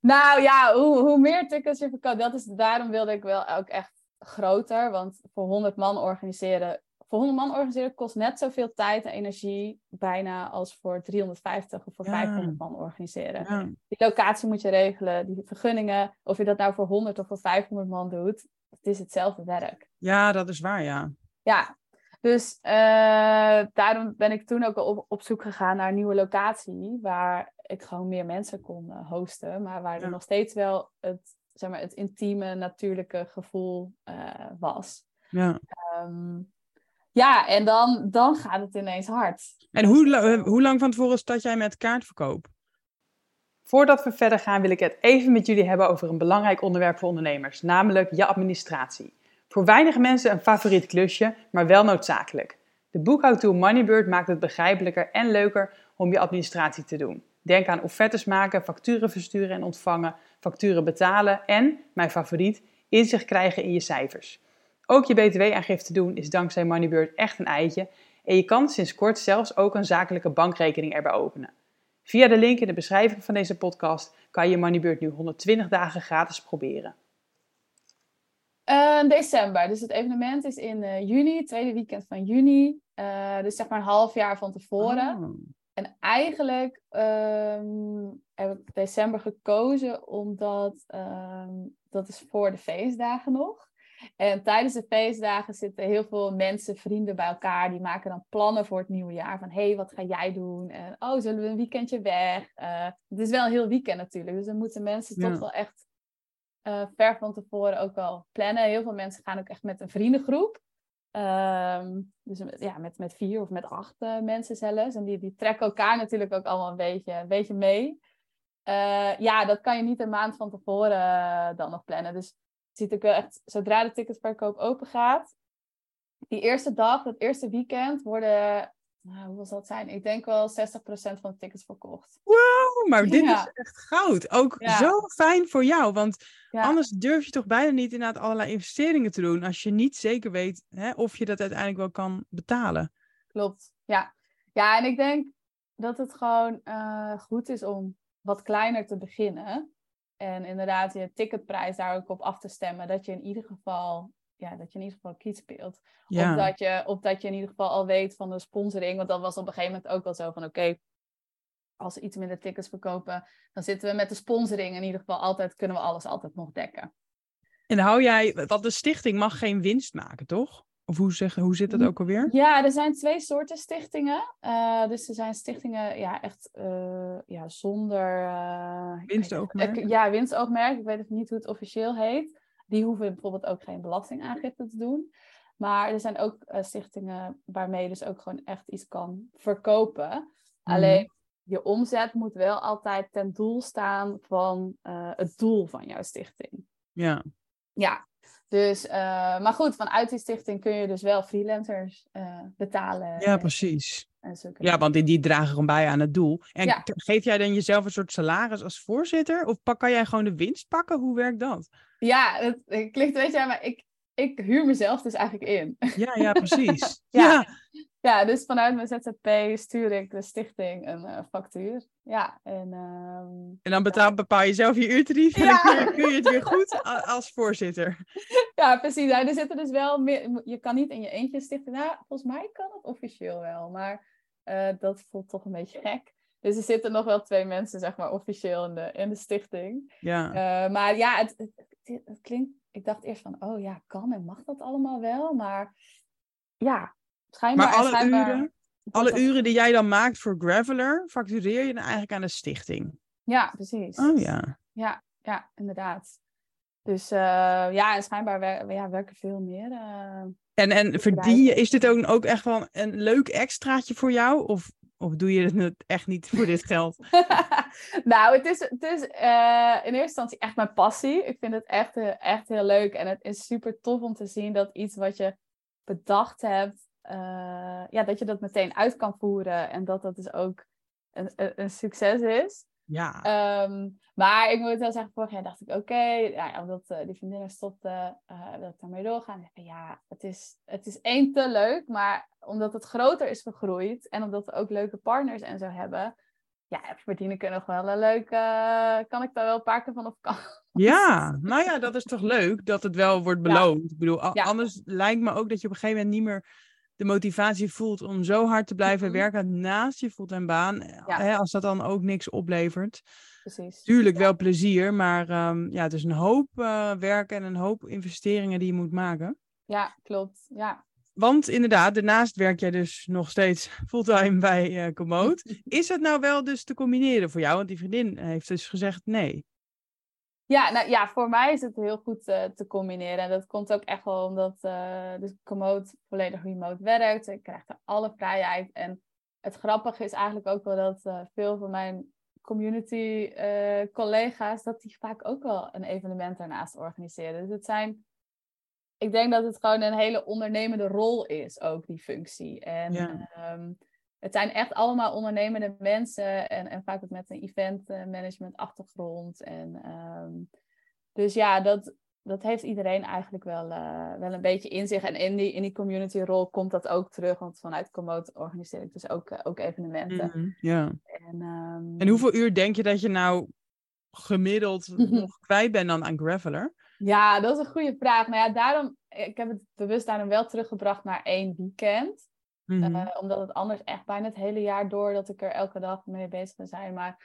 Nou ja, hoe, hoe meer tickets je verkoopt, dat is, daarom wilde ik wel ook echt groter. Want voor 100 man organiseren, voor 100 man organiseren kost net zoveel tijd en energie bijna als voor 350 of voor 500 man organiseren. Die locatie moet je regelen, die vergunningen, of je dat nou voor 100 of voor 500 man doet, het is hetzelfde werk. Ja, dat is waar, ja. Ja, dus uh, daarom ben ik toen ook op, op zoek gegaan naar een nieuwe locatie waar ik gewoon meer mensen kon uh, hosten, maar waar er nog steeds wel het, zeg maar, het intieme, natuurlijke gevoel uh, was. Ja. Um, ja, en dan, dan gaat het ineens hard. En hoe, hoe lang van tevoren start jij met kaartverkoop? Voordat we verder gaan, wil ik het even met jullie hebben over een belangrijk onderwerp voor ondernemers, namelijk je administratie. Voor weinig mensen een favoriet klusje, maar wel noodzakelijk. De boekhoudtool Moneybird maakt het begrijpelijker en leuker om je administratie te doen. Denk aan offertes maken, facturen versturen en ontvangen, facturen betalen en, mijn favoriet, inzicht krijgen in je cijfers. Ook je btw-aangifte doen is dankzij Moneybird echt een eitje en je kan sinds kort zelfs ook een zakelijke bankrekening erbij openen. Via de link in de beschrijving van deze podcast kan je Moneybird nu 120 dagen gratis proberen. Uh, december. Dus het evenement is in uh, juni, tweede weekend van juni. Uh, dus zeg maar een half jaar van tevoren. Oh. En eigenlijk um, heb ik december gekozen omdat um, dat is voor de feestdagen nog. En tijdens de feestdagen zitten heel veel mensen, vrienden bij elkaar. Die maken dan plannen voor het nieuwe jaar. Van, hé, hey, wat ga jij doen? En, oh, zullen we een weekendje weg? het is wel een heel weekend natuurlijk. Dus dan moeten mensen toch wel echt uh, ver van tevoren ook wel plannen. Heel veel mensen gaan ook echt met een vriendengroep. Um, dus ja, met, met vier of met acht uh, mensen zelfs. En die, die trekken elkaar natuurlijk ook allemaal een beetje, een beetje mee. Uh, ja, dat kan je niet een maand van tevoren dan nog plannen. Dus ziet ook wel echt, zodra de ticketverkoop open gaat, die eerste dag, dat eerste weekend, worden nou, hoe zal dat zijn? Ik denk wel 60% van de tickets verkocht. Wow, maar dit is echt goud. Ook zo fijn voor jou, want anders durf je toch bijna niet inderdaad allerlei investeringen te doen als je niet zeker weet hè, of je dat uiteindelijk wel kan betalen. Klopt, ja. Ja, en ik denk dat het gewoon uh, goed is om wat kleiner te beginnen. En inderdaad je ticketprijs daar ook op af te stemmen. Dat je in ieder geval ja, dat je in ieder geval kiet speelt. Of, dat je, of dat je in ieder geval al weet van de sponsoring. Want dat was op een gegeven moment ook wel zo van oké, als we iets minder tickets verkopen, dan zitten we met de sponsoring. In ieder geval altijd kunnen we alles altijd nog dekken. En hou jij, want de stichting mag geen winst maken, toch? Of hoe, zeg, hoe zit dat ook alweer? Ja, er zijn twee soorten stichtingen. Uh, dus er zijn stichtingen ja, echt uh, ja, zonder... Uh, winstoogmerk? ja, winstoogmerk. Ik weet niet hoe het officieel heet. Die hoeven bijvoorbeeld ook geen belastingaangifte te doen. Maar er zijn ook stichtingen waarmee je dus ook gewoon echt iets kan verkopen. Mhm. Alleen je omzet moet wel altijd ten doel staan van het doel van jouw stichting. Ja. Ja, dus, uh, maar goed, vanuit die stichting kun je dus wel freelancers betalen. Ja, precies. Ja, want die, die dragen gewoon bij aan het doel. En ja. geef jij dan jezelf een soort salaris als voorzitter? Of pak, kan jij gewoon de winst pakken? Hoe werkt dat? Ja, het, het klinkt weet je, maar ik, ik huur mezelf dus eigenlijk in. Ja, ja, precies. ja. ja. dus vanuit mijn ZZP stuur ik de stichting een uh, factuur. Ja, en... Um, en dan betaal, bepaal je zelf je uurtarief en dan kun je, kun je, het weer goed als voorzitter. Ja, precies. Nou, er zitten dus wel meer... Je kan niet in je eentje stichten. Nou, volgens mij kan het officieel wel, maar uh, dat voelt toch een beetje gek. Dus er zitten nog wel twee mensen, zeg maar, officieel in de, in de stichting. Ja. Uh, maar ja, het, het, het, klinkt... Ik dacht eerst van, oh ja, kan en mag dat allemaal wel? Maar ja, schijnbaar... Maar alle, uren, alle uren die jij dan maakt voor Graveler, factureer je dan eigenlijk aan de stichting? Ja, precies. Oh ja. Ja, ja inderdaad. Dus uh, ja, en schijnbaar wer ja, werken veel meer. Uh, en, en verdien je, is dit ook, ook echt wel een leuk extraatje voor jou? Of, of doe je het echt niet voor dit geld? nou, het is, uh, in eerste instantie echt mijn passie. Ik vind het echt, echt heel leuk. En het is super tof om te zien dat iets wat je bedacht hebt, uh, ja, dat je dat meteen uit kan voeren. En dat dat dus ook een, een succes is. Ja. Um, maar ik moet wel zeggen, vorig jaar dacht ik, oké, okay, ja, omdat uh, die vriendinnen stopten, uh, wil ik daarmee doorgaan. Ja, het is, het is één te leuk, maar omdat het groter is gegroeid en omdat we ook leuke partners en zo hebben, ja, verdienen kunnen nog wel een leuk, eh, kan ik daar wel een paar keer van op kan. Ja, nou ja, dat is toch leuk dat het wel wordt Ja. beloond. Ik bedoel, Ja. anders lijkt me ook dat je op een gegeven moment niet meer de motivatie voelt om zo hard te blijven werken naast je fulltime baan. Ja. Hè, als dat dan ook niks oplevert. Precies. Tuurlijk wel plezier, maar ehm, ja, het is een hoop eh, werk en een hoop investeringen die je moet maken. Ja, klopt. Ja. Want inderdaad, daarnaast werk jij dus nog steeds fulltime bij eh Komoot. Is het nou wel dus te combineren voor jou? Want die vriendin heeft dus gezegd nee. Ja, nou ja, voor mij is het heel goed eh, te combineren. En dat komt ook echt wel omdat eh de Komoot volledig remote werkt. Ik krijg er alle vrijheid. En het grappige is eigenlijk ook wel dat eh, veel van mijn community eh, collega's, dat die vaak ook wel een evenement daarnaast organiseren. Dus het zijn, ik denk dat het gewoon een hele ondernemende rol is, ook die functie. En Ja. ehm, het zijn echt allemaal ondernemende mensen en, en vaak ook met een event eh, management achtergrond. En, ehm, dus ja, dat, dat heeft iedereen eigenlijk wel, eh, wel een beetje in zich. En in die, in die community rol komt dat ook terug, want vanuit Komoot organiseer ik dus ook, eh, ook evenementen. Ja. En, ehm, En hoeveel uur denk je dat je nou gemiddeld nog kwijt bent dan aan Graveler? Ja, dat is een goede vraag. Nou ja, daarom, ik heb het bewust daarom wel teruggebracht naar één weekend. Mhm. Eh, omdat het anders echt bijna het hele jaar door dat ik er elke dag mee bezig ben zijn. Maar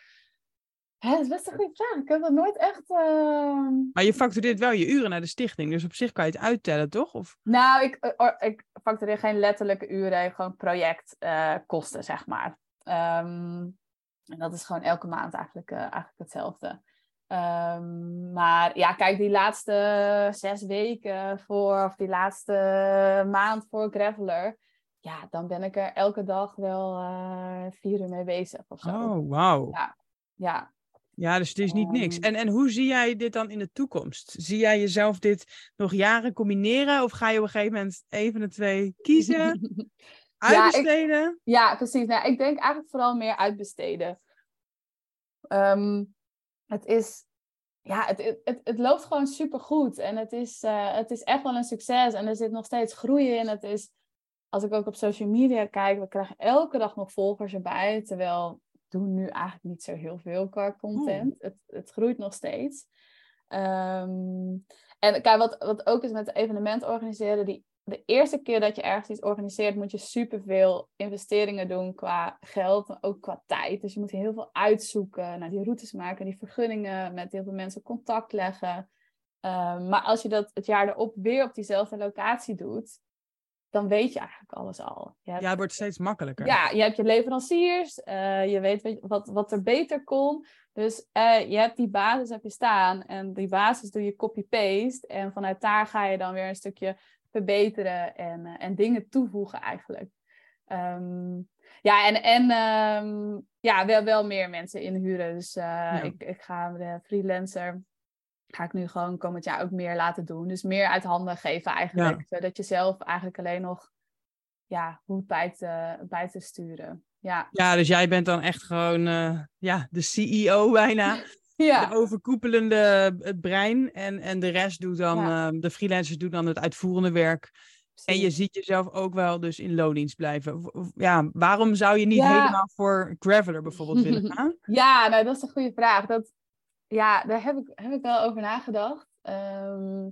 hè, dat is best een goede vraag. Ik heb dat nooit echt. ehm, Maar je factureert wel je uren naar de stichting, dus op zich kan je het uittellen, toch? Of... Nou, ik, eh, or- ik factureer geen letterlijke uren, gewoon projectkosten, zeg maar. Ehm, en dat is gewoon elke maand eigenlijk, eh, eigenlijk hetzelfde. Ehm, maar ja, kijk, die laatste zes weken voor, of die laatste maand voor Graveler, ja, dan ben ik er elke dag wel eh, vier uur mee bezig of zo. Oh, wauw. Ja. Ja, Ja, dus het is niet niks. Ehm. En, en hoe zie jij dit dan in de toekomst? Zie jij jezelf dit nog jaren combineren? Of ga je op een gegeven moment even de twee kiezen, uitbesteden? Ja, precies. Nou, ik denk eigenlijk vooral meer uitbesteden. Ehm, het is, ja, het, het, het, het loopt gewoon supergoed. En het is, eh, het is echt wel een succes. En er zit nog steeds groei in. Het is, als ik ook op social media kijk, we krijgen elke dag nog volgers erbij. Terwijl we doen nu eigenlijk niet zo heel veel qua content. Het, het groeit nog steeds. Ehm, en kijk, wat, wat ook is met evenementen organiseren, die de eerste keer dat je ergens iets organiseert, moet je superveel investeringen doen qua geld, maar ook qua tijd. Dus je moet heel veel uitzoeken, naar die routes maken, die vergunningen, met heel veel mensen contact leggen. Ehm, maar als je dat het jaar erop weer op diezelfde locatie doet, dan weet je eigenlijk alles al. Je hebt- Ja, het wordt steeds makkelijker. ja, je hebt je leveranciers, eh, je weet wat- wat, er beter kon. Dus eh, je hebt die basis heb je staan en die basis doe je copy-paste. En vanuit daar ga je dan weer een stukje verbeteren en, eh, en dingen toevoegen eigenlijk. Ehm, ja, en, en ehm, ja, wel, wel meer mensen inhuren. Dus ik, ik ga de freelancer ga ik nu gewoon komend jaar ook meer laten doen. Dus meer uit handen geven eigenlijk. Zodat je zelf eigenlijk alleen nog ja, hoeft bij te, bij te sturen. Ja. Ja, dus jij bent dan echt gewoon eh, ja, de CEO bijna. Ja. De overkoepelende het brein. En, en de rest doet dan, Ja. eh, de freelancers doen dan het uitvoerende werk. En je ziet jezelf ook wel dus in loondienst blijven. Ja, waarom zou je niet Ja. helemaal voor Graveler bijvoorbeeld willen gaan? Ja, nou, dat is een goede vraag. Dat, ja, daar heb ik, heb ik wel over nagedacht. Ehm,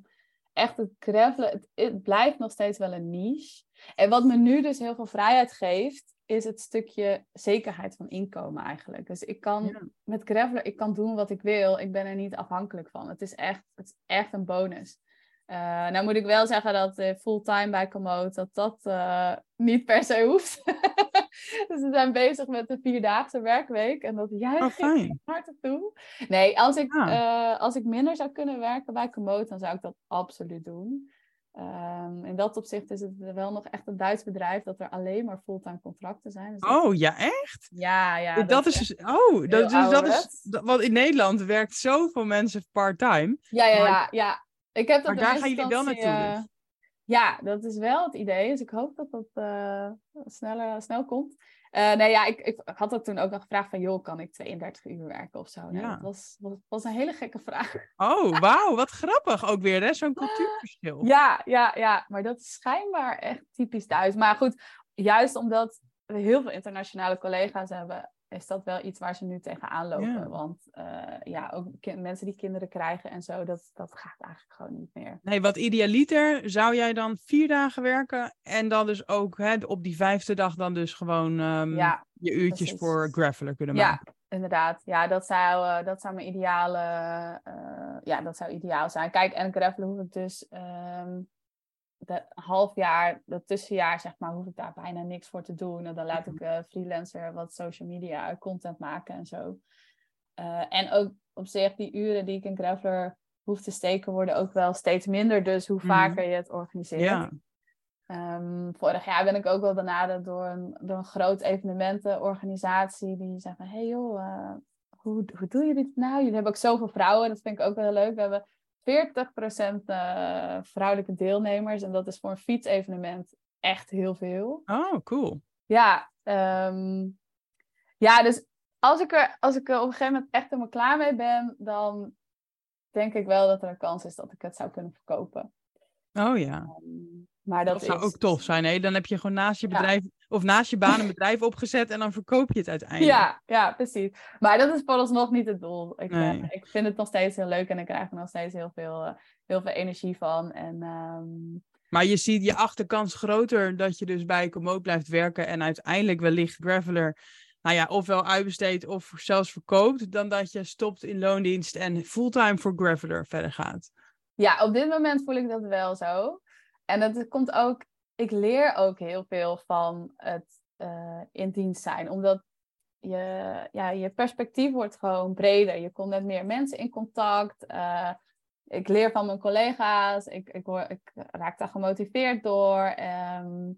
echt het gravelen, het, het blijft nog steeds wel een niche. En wat me nu dus heel veel vrijheid geeft, is het stukje zekerheid van inkomen eigenlijk. Dus ik kan Ja. met gravelen, ik kan doen wat ik wil. Ik ben er niet afhankelijk van. Het is echt, het is echt een bonus. Eh, nou moet ik wel zeggen dat eh, fulltime bij Komoot, dat dat eh, niet per se hoeft. dus we zijn bezig met de vierdaagse werkweek en dat juist Oh, hard toe. Nee, als ik, eh, als ik minder zou kunnen werken bij Komoot, dan zou ik dat absoluut doen. Ehm, in dat opzicht is het wel nog echt een Duits bedrijf dat er alleen maar fulltime contracten zijn. Dus dat- Oh, ja, echt? ja, ja. dat, is, dus- oh, dat, dus, dat is, ouderwets. dat- want in Nederland werkt zoveel mensen part-time. Ja, ja, Maar- ja, ja. Ik heb dat Maar daar gaan jullie wel naartoe eh, dus? Ja, dat is wel het idee. Dus ik hoop dat dat eh, sneller, snel komt. Eh, nee, ja, ik, ik had dat toen ook al gevraagd van... joh, kan ik 32 uur werken of zo? Nou, Ja. Dat was, was, was een hele gekke vraag. Oh, wauw, wat grappig ook weer, hè? Zo'n cultuurverschil. Ja, ja, ja. Maar dat is schijnbaar echt typisch Duits. Maar goed, juist omdat we heel veel internationale collega's hebben... is dat wel iets waar ze nu tegenaan lopen. Ja. Want eh, ja, ook mensen die kinderen krijgen en zo, dat, dat gaat eigenlijk gewoon niet meer. Nee, wat idealiter zou jij dan vier dagen werken en dan dus ook hè, op die vijfde dag dan dus gewoon ehm, ja, je uurtjes precies. voor graveler kunnen Ja, maken. inderdaad. Ja, dat zou, eh, dat zou mijn ideale... eh, ja, dat zou ideaal zijn. Kijk, en gravelen hoef ik dus... ehm de half jaar, dat tussenjaar zeg maar, hoef ik daar bijna niks voor te doen. En dan laat ik eh, freelancer wat social media content maken en zo. Eh, en ook op zich, die uren die ik in Graveler hoef te steken, worden ook wel steeds minder. Dus hoe Mhm. vaker je het organiseert. Ja. Ehm, vorig jaar ben ik ook wel benaderd door een, door een groot evenementenorganisatie. Die zei van, hey joh, eh, hoe, hoe doen jullie het nou? Jullie hebben ook zoveel vrouwen, dat vind ik ook wel heel leuk. We hebben 40% eh vrouwelijke deelnemers. En dat is voor een fietsevenement echt heel veel. Oh, cool. Ja, ehm, ja dus als ik, er, als ik er op een gegeven moment echt helemaal klaar mee ben, dan denk ik wel dat er een kans is dat ik het zou kunnen verkopen. Oh ja. Ehm, maar dat, Dat zou is, ook tof zijn. Hè? Dan heb je gewoon naast je Ja. Of naast je baan een bedrijf opgezet en dan verkoop je het uiteindelijk. Ja, ja, precies. Maar dat is vooralsnog niet het doel. Ik, Nee. eh, ik vind het nog steeds heel leuk en ik krijg er nog steeds heel veel, eh, heel veel energie van. En ehm, Maar je ziet je achterkans groter dat je dus bij Komoot blijft werken en uiteindelijk wellicht Graveler, nou ja, ofwel uitbesteedt of zelfs verkoopt, dan dat je stopt in loondienst en fulltime voor Graveler verder gaat. ja, op dit moment voel ik dat wel zo. En dat komt ook, ik leer ook heel veel van het eh, in dienst zijn. Omdat je, ja, je perspectief wordt gewoon breder. Je komt met meer mensen in contact. eh, ik leer van mijn collega's. Ik, ik, ik raak daar gemotiveerd door. ehm,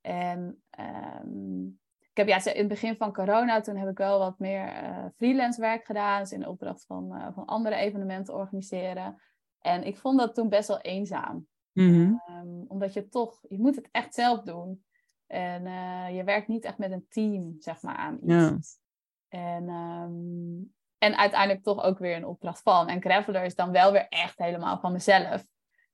en ehm, ik heb ja, in het begin van corona, toen heb ik wel wat meer eh, freelance werk gedaan. Dus in de opdracht van, van andere evenementen organiseren. En ik vond dat toen best wel eenzaam. Mhm. Ehm, omdat je toch, je moet het echt zelf doen. En eh, je werkt niet echt met een team, zeg maar, aan iets. Ja. En, ehm, en uiteindelijk toch ook weer een opdracht van. En Graveler is dan wel weer echt helemaal van mezelf.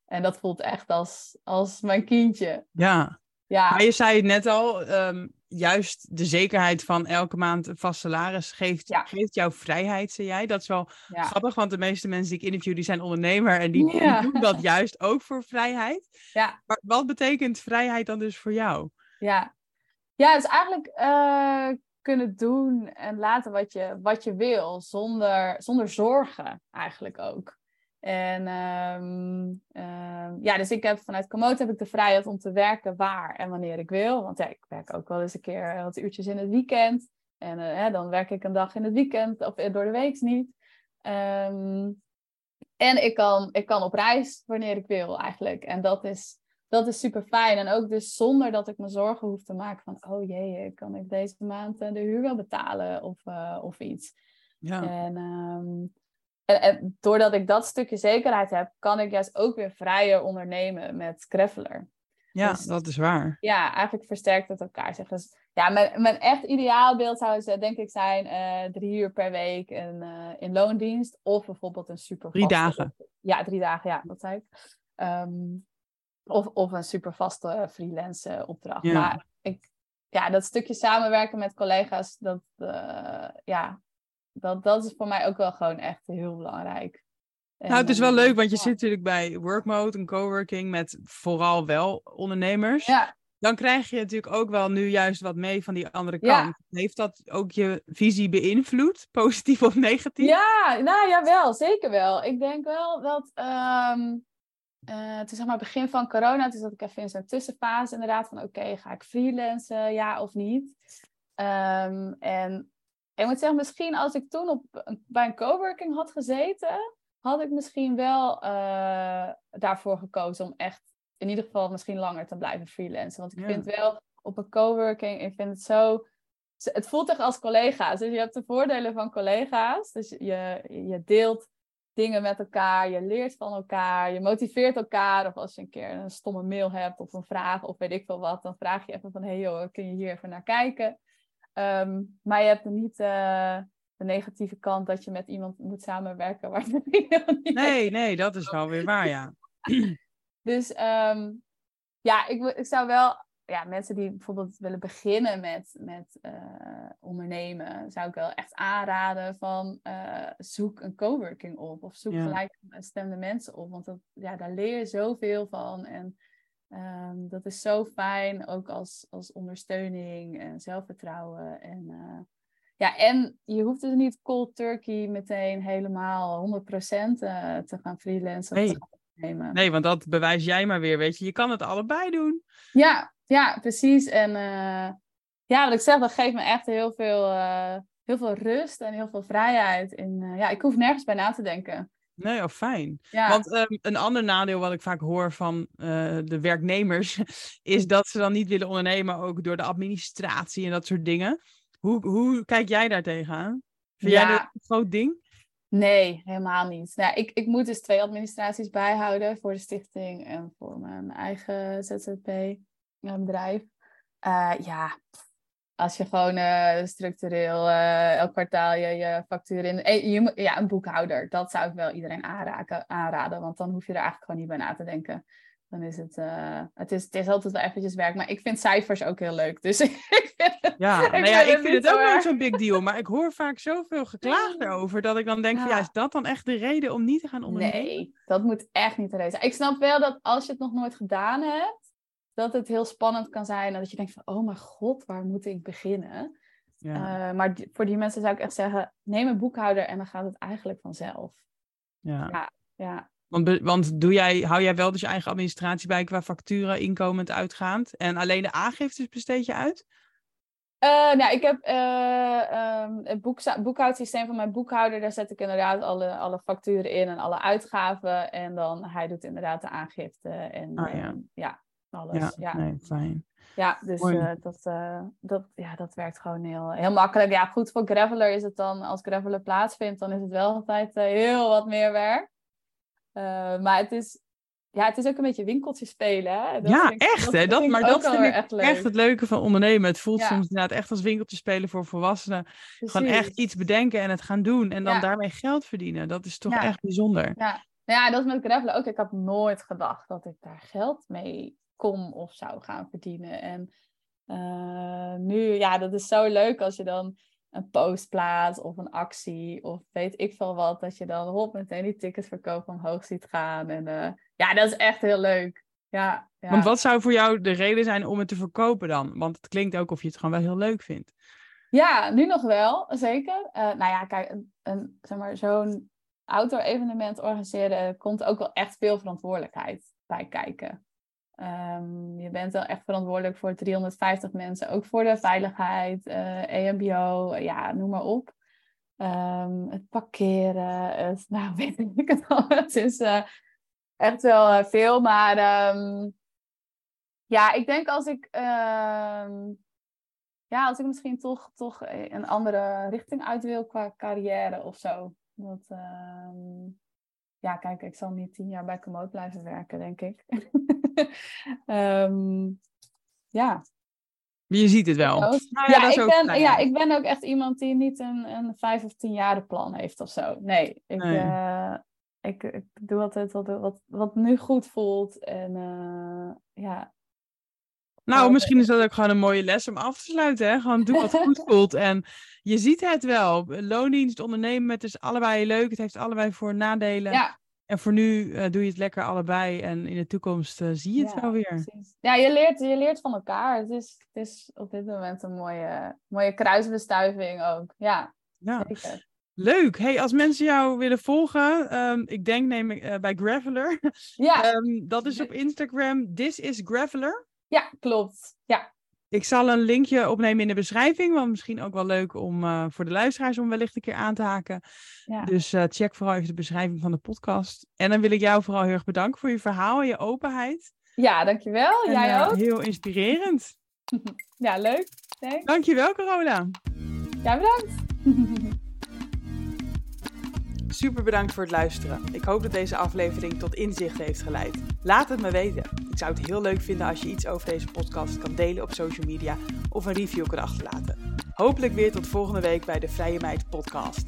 En dat voelt echt als, als mijn kindje. Ja, Ja, maar je zei het net al, ehm, juist de zekerheid van elke maand een vast salaris geeft, Ja. geeft jou vrijheid, zei jij. Dat is wel ja. grappig, want de meeste mensen die ik interview, die zijn ondernemer en die, doen dat juist ook voor vrijheid. Ja. Maar wat betekent vrijheid dan dus voor jou? Ja, ja het is eigenlijk eh, kunnen doen en laten wat je, wat je wil, zonder, zonder zorgen eigenlijk ook. En ehm, ehm, ja, dus ik heb vanuit Komoot heb ik de vrijheid om te werken waar en wanneer ik wil. Want ja, ik werk ook wel eens een keer wat uurtjes in het weekend. En eh, hè, dan werk ik een dag in het weekend of eh, door de week niet. Ehm, en ik kan, ik kan op reis wanneer ik wil eigenlijk. En dat is, dat is super fijn. En ook dus zonder dat ik me zorgen hoef te maken van... oh jee, kan ik deze maand eh, de huur wel betalen of, of iets. Ja. En, en, en doordat ik dat stukje zekerheid heb... kan ik juist ook weer vrijer ondernemen met Graveler. Ja, Dus- dat is waar. Ja, eigenlijk versterkt het elkaar. Zeg. Dus ja, mijn, mijn echt ideaalbeeld zou denk ik zijn eh, drie uur per week in, eh, in loondienst. Of bijvoorbeeld een super Drie dagen. Ja, drie dagen, ja, dat zei ik. Ehm, of, of een super vaste freelance opdracht. Ja. Maar ik, ja, dat stukje samenwerken met collega's, dat, eh, ja, dat, dat is voor mij ook wel gewoon echt heel belangrijk. En, Nou, het is wel leuk, want je ja. zit natuurlijk bij Workmode, een coworking met vooral wel ondernemers. Ja, Dan krijg je natuurlijk ook wel nu juist wat mee van die andere Ja. kant. Heeft dat ook je visie beïnvloed, positief of negatief? Ja, nou ja, wel, zeker wel. Ik denk wel dat ehm eh, het is zeg maar begin van corona, toen zat ik even in zo'n tussenfase inderdaad van oké, ga ik freelancen, ja of niet? Ehm, en ik moet zeggen, misschien als ik toen op, bij een coworking had gezeten, had ik misschien wel eh, daarvoor gekozen om echt in ieder geval misschien langer te blijven freelancen. Want ik Ja. vind wel op een coworking, ik vind het zo het voelt echt als collega's. Dus je hebt de voordelen van collega's. Dus je, je deelt dingen met elkaar, je leert van elkaar, je motiveert elkaar. Of als je een keer een stomme mail hebt of een vraag of weet ik veel wat, dan vraag je even van, hey joh, kun je hier even naar kijken? Ehm, maar je hebt niet eh, de negatieve kant dat je met iemand moet samenwerken waar niet Nee, nee, dat is wel weer waar, ja. dus ehm, ja, ik, ik zou wel. ja, mensen die bijvoorbeeld willen beginnen met, met uh, ondernemen, zou ik wel echt aanraden van uh, zoek een coworking op of zoek ja. gelijkgestemde mensen op. Want dat, ja, daar leer je zoveel van. En um, dat is zo fijn, ook als, als ondersteuning en zelfvertrouwen. En, uh, ja, en je hoeft dus niet cold turkey meteen helemaal 100% te gaan freelancen. Nee. Nee, want dat bewijs jij maar weer, weet je. Je kan het allebei doen. Ja, ja precies. En uh, ja, wat ik zeg, dat geeft me echt heel veel, uh, heel veel rust en heel veel vrijheid. En ja, ik hoef nergens bij na te denken. Nee, oh, fijn. Ja. Want um, een ander nadeel wat ik vaak hoor van de werknemers, is dat ze dan niet willen ondernemen, ook door de administratie en dat soort dingen. Hoe, hoe kijk jij daar tegenaan? Vind ja. jij dat een groot ding? Nee, helemaal niet. Nou, ik, ik moet dus twee administraties bijhouden voor de stichting en voor mijn eigen ZZP-bedrijf. Uh, ja, als je gewoon uh, structureel uh, elk kwartaal je, je facturen in. Je, ja, een boekhouder. Dat zou ik wel iedereen aanraken, aanraden. Want dan hoef je er eigenlijk gewoon niet bij na te denken dan is het, uh, het, is, het is altijd wel eventjes werk. Maar ik vind cijfers ook heel leuk. Dus ik vind, ja, nou ja, ik vind het ook nooit zo'n big deal. Maar ik hoor vaak zoveel geklaagd erover. Dat ik dan denk, ja. Van, ja, is dat dan echt de reden om niet te gaan ondernemen? Nee, dat moet echt niet de reden zijn. Ik snap wel dat als je het nog nooit gedaan hebt, dat het heel spannend kan zijn. En dat je denkt van, oh mijn god, waar moet ik beginnen? Ja. Uh, maar voor die mensen zou ik echt zeggen, neem een boekhouder en dan gaat het eigenlijk vanzelf. Ja. ja, ja. Want, want doe jij, hou jij wel dus je eigen administratie bij qua facturen, inkomend, uitgaand? En alleen de aangiftes besteed je uit? Uh, nou, ik heb uh, um, het boek, boekhoudsysteem van mijn boekhouder. Daar zet ik inderdaad alle, alle facturen in en alle uitgaven. En dan hij doet inderdaad de aangifte en ah, ja. Ja, alles. Ja, ja, nee, fijn. Ja, dus dat, dat, ja, dat werkt gewoon heel, heel makkelijk. Ja, goed, voor Graveler is het dan, als Graveler plaatsvindt, dan is het wel altijd heel wat meer werk. Maar het is, ja, het is ook een beetje winkeltje spelen. Hè? Dat ja, ik, echt. Dat hè? Dat, maar dat vind ik echt, echt, het leuke van ondernemen. Het voelt soms inderdaad echt als winkeltje spelen voor volwassenen. Gewoon echt iets bedenken en het gaan doen. En dan daarmee geld verdienen. Dat is toch echt bijzonder. Ja. ja, dat is met gravelen ook. Ik had nooit gedacht dat ik daar geld mee kon of zou gaan verdienen. En uh, nu, ja, dat is zo leuk als je dan een post plaats of een actie of weet ik veel wat, dat je dan hop meteen die ticketverkoop omhoog ziet gaan. En uh, ja, dat is echt heel leuk. Ja, ja. Want wat zou voor jou de reden zijn om het te verkopen dan? Want het klinkt ook of je het gewoon wel heel leuk vindt. Ja, nu nog wel, zeker. Uh, nou ja, kijk, een, een, zeg maar, zo'n outdoor-evenement organiseren komt ook wel echt veel verantwoordelijkheid bij kijken. Um, je bent wel echt verantwoordelijk voor 350 mensen, ook voor de veiligheid, uh, eh, EMBO, ja, noem maar op. Um, het parkeren, het, nou weet ik het al. Het is uh, echt wel uh, veel, maar um, ja, ik denk als ik, ja, als ik misschien toch, toch een andere richting uit wil qua carrière of zo. Dat, ja, kijk, ik zal niet tien jaar bij Komoot blijven werken, denk ik. um, ja. Je ziet het wel. Nou, ja, ik ben, ja, ik ben ook echt iemand die niet een, een vijf of tien jaren plan heeft of zo. Nee, ik, nee. Uh, ik, ik, doe altijd wat, wat, wat nu goed voelt. En uh, ja. Nou, misschien is dat ook gewoon een mooie les om af te sluiten. Hè? Gewoon doe wat goed voelt. En je ziet het wel. Loondienst, ondernemen, het is allebei leuk. Het heeft allebei voor- nadelen. Ja. En voor nu uh, doe je het lekker allebei en in de toekomst uh, zie je het ja, wel weer. Precies. Ja, je leert, je leert van elkaar. Het is, het is op dit moment een mooie, mooie kruisbestuiving ook. Ja, ja. Zeker. Leuk. Hey, als mensen jou willen volgen, um, ik denk neem ik uh, bij Graveler. Ja. um, dat is op Instagram. This is Graveler. Ja, klopt. Ja. Ik zal een linkje opnemen in de beschrijving, want misschien ook wel leuk om uh, voor de luisteraars om wellicht een keer aan te haken. Ja. Dus uh, check vooral even de beschrijving van de podcast. En dan wil ik jou vooral heel erg bedanken voor je verhaal en je openheid. Ja, dankjewel. En, Jij uh, ook. Heel inspirerend. ja, leuk. Thanks. Dankjewel, Carola. Ja, bedankt. Super bedankt voor het luisteren. Ik hoop dat deze aflevering tot inzicht heeft geleid. Laat het me weten. Ik zou het heel leuk vinden als je iets over deze podcast kan delen op social media of een review kan achterlaten. Hopelijk weer tot volgende week bij de Vrije Meid Podcast.